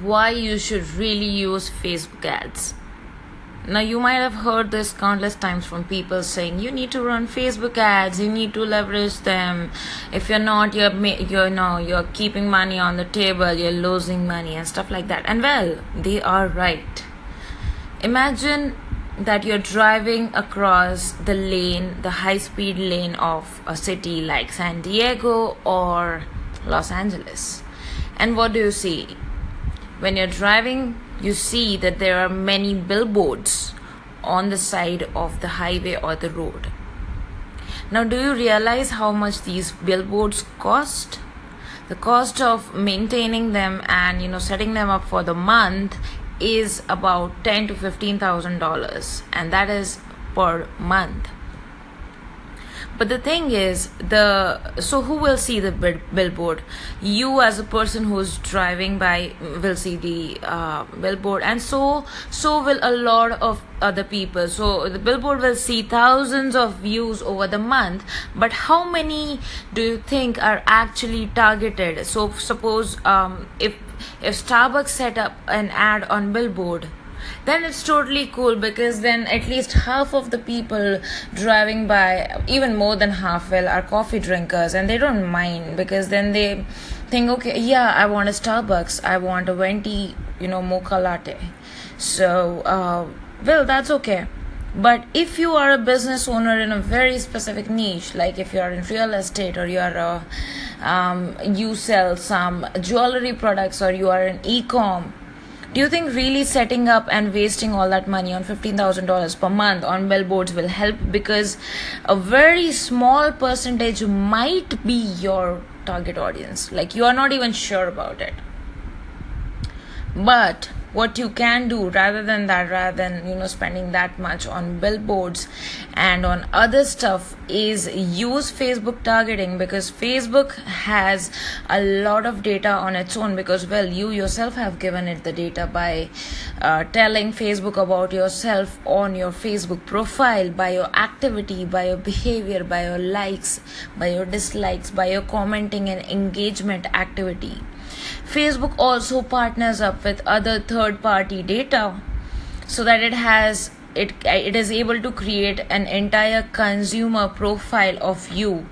why you should really use Facebook ads. Now, you might have heard this countless times from people saying you need to run Facebook ads, you need to leverage them. If you're not, you're you're no, you're keeping money on the table, you're losing money and stuff like that. And well, they are right. Imagine that you're driving across the lane, the high speed lane of a city like San Diego or Los Angeles. And what do you see? When you're driving, you see that there are many billboards on the side of the highway or the road. Now, do you realize how much these billboards cost? The cost of maintaining them and you know setting them up for the month is about ten to fifteen thousand dollars, and that is per month but the thing is the so who will see the billboard? You as a person who's driving by will see the uh, billboard. And so so will a lot of other people. So the billboard will see thousands of views over the month. But how many do you think are actually targeted? So suppose um, if if starbucks set up an ad on billboard then it's totally cool because then at least half of the people driving by, even more than half, well, are coffee drinkers and they don't mind because then they think, okay, yeah, I want a Starbucks, I want a venti, you know, mocha latte. So, uh, well, that's okay. But if you are a business owner in a very specific niche, like if you are in real estate or you are a, um, you sell some jewelry products or you are an e-com, do you think really setting up and wasting all that money on $15,000 per month on billboards will help? Because a very small percentage might be your target audience. Like you are not even sure about it. But what you can do rather than that rather than you know spending that much on billboards and on other stuff is use facebook targeting because facebook has a lot of data on its own because well you yourself have given it the data by uh, telling facebook about yourself on your facebook profile by your activity by your behavior by your likes by your dislikes by your commenting and engagement activity Facebook also partners up with other third party data so that it has it it is able to create an entire consumer profile of you.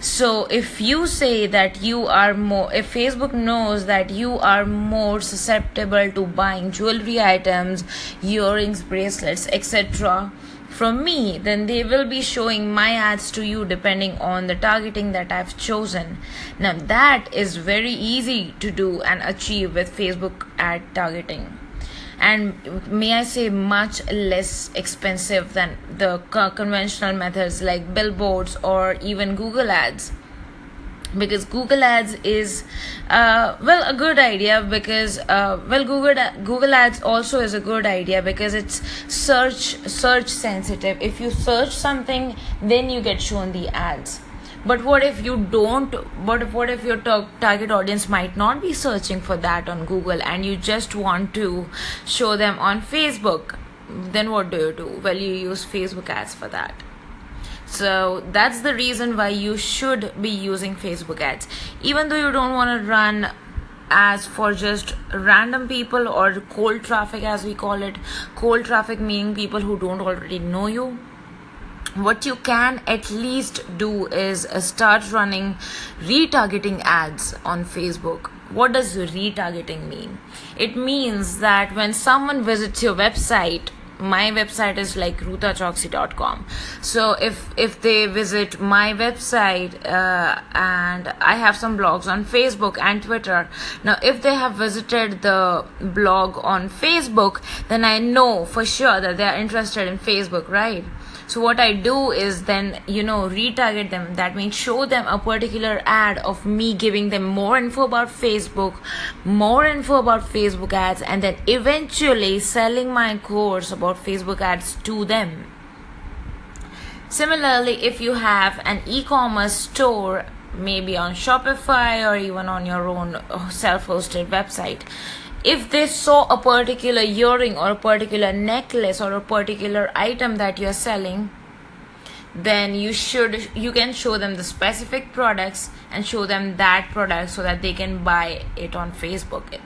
So if you say that you are more if facebook knows that you are more susceptible to buying jewelry items earrings bracelets etc from me, then they will be showing my ads to you depending on the targeting that I've chosen. Now, that is very easy to do and achieve with Facebook ad targeting. And may I say, much less expensive than the conventional methods like billboards or even Google ads because google ads is uh, well a good idea because uh, well google google ads also is a good idea because it's search search sensitive. If you search something then you get shown the ads. But what if you don't what if what if your target audience might not be searching for that on google and you just want to show them on facebook? Then what do you do? Well you use facebook ads for that so that's the reason why you should be using Facebook ads. Even though you don't want to run as for just random people or cold traffic as we call it cold traffic meaning people who don't already know you what you can at least do is uh, start running retargeting ads on Facebook. What does retargeting mean? It means that when someone visits your website my website is like rutachoksi.com so if if they visit my website uh, and i have some blogs on facebook and twitter. Now if they have visited the blog on facebook then i know for sure that they are interested in facebook right so what i do is then you know retarget them. That means show them a particular ad of me giving them more info about facebook more info about facebook ads and then eventually selling my course about facebook ads to them. Similarly if you have an e-commerce store maybe on shopify or even on your own uh, self-hosted website if they saw a particular earring or a particular necklace or a particular item that you're selling then you should you can show them the specific products and show them that product so that they can buy it on facebook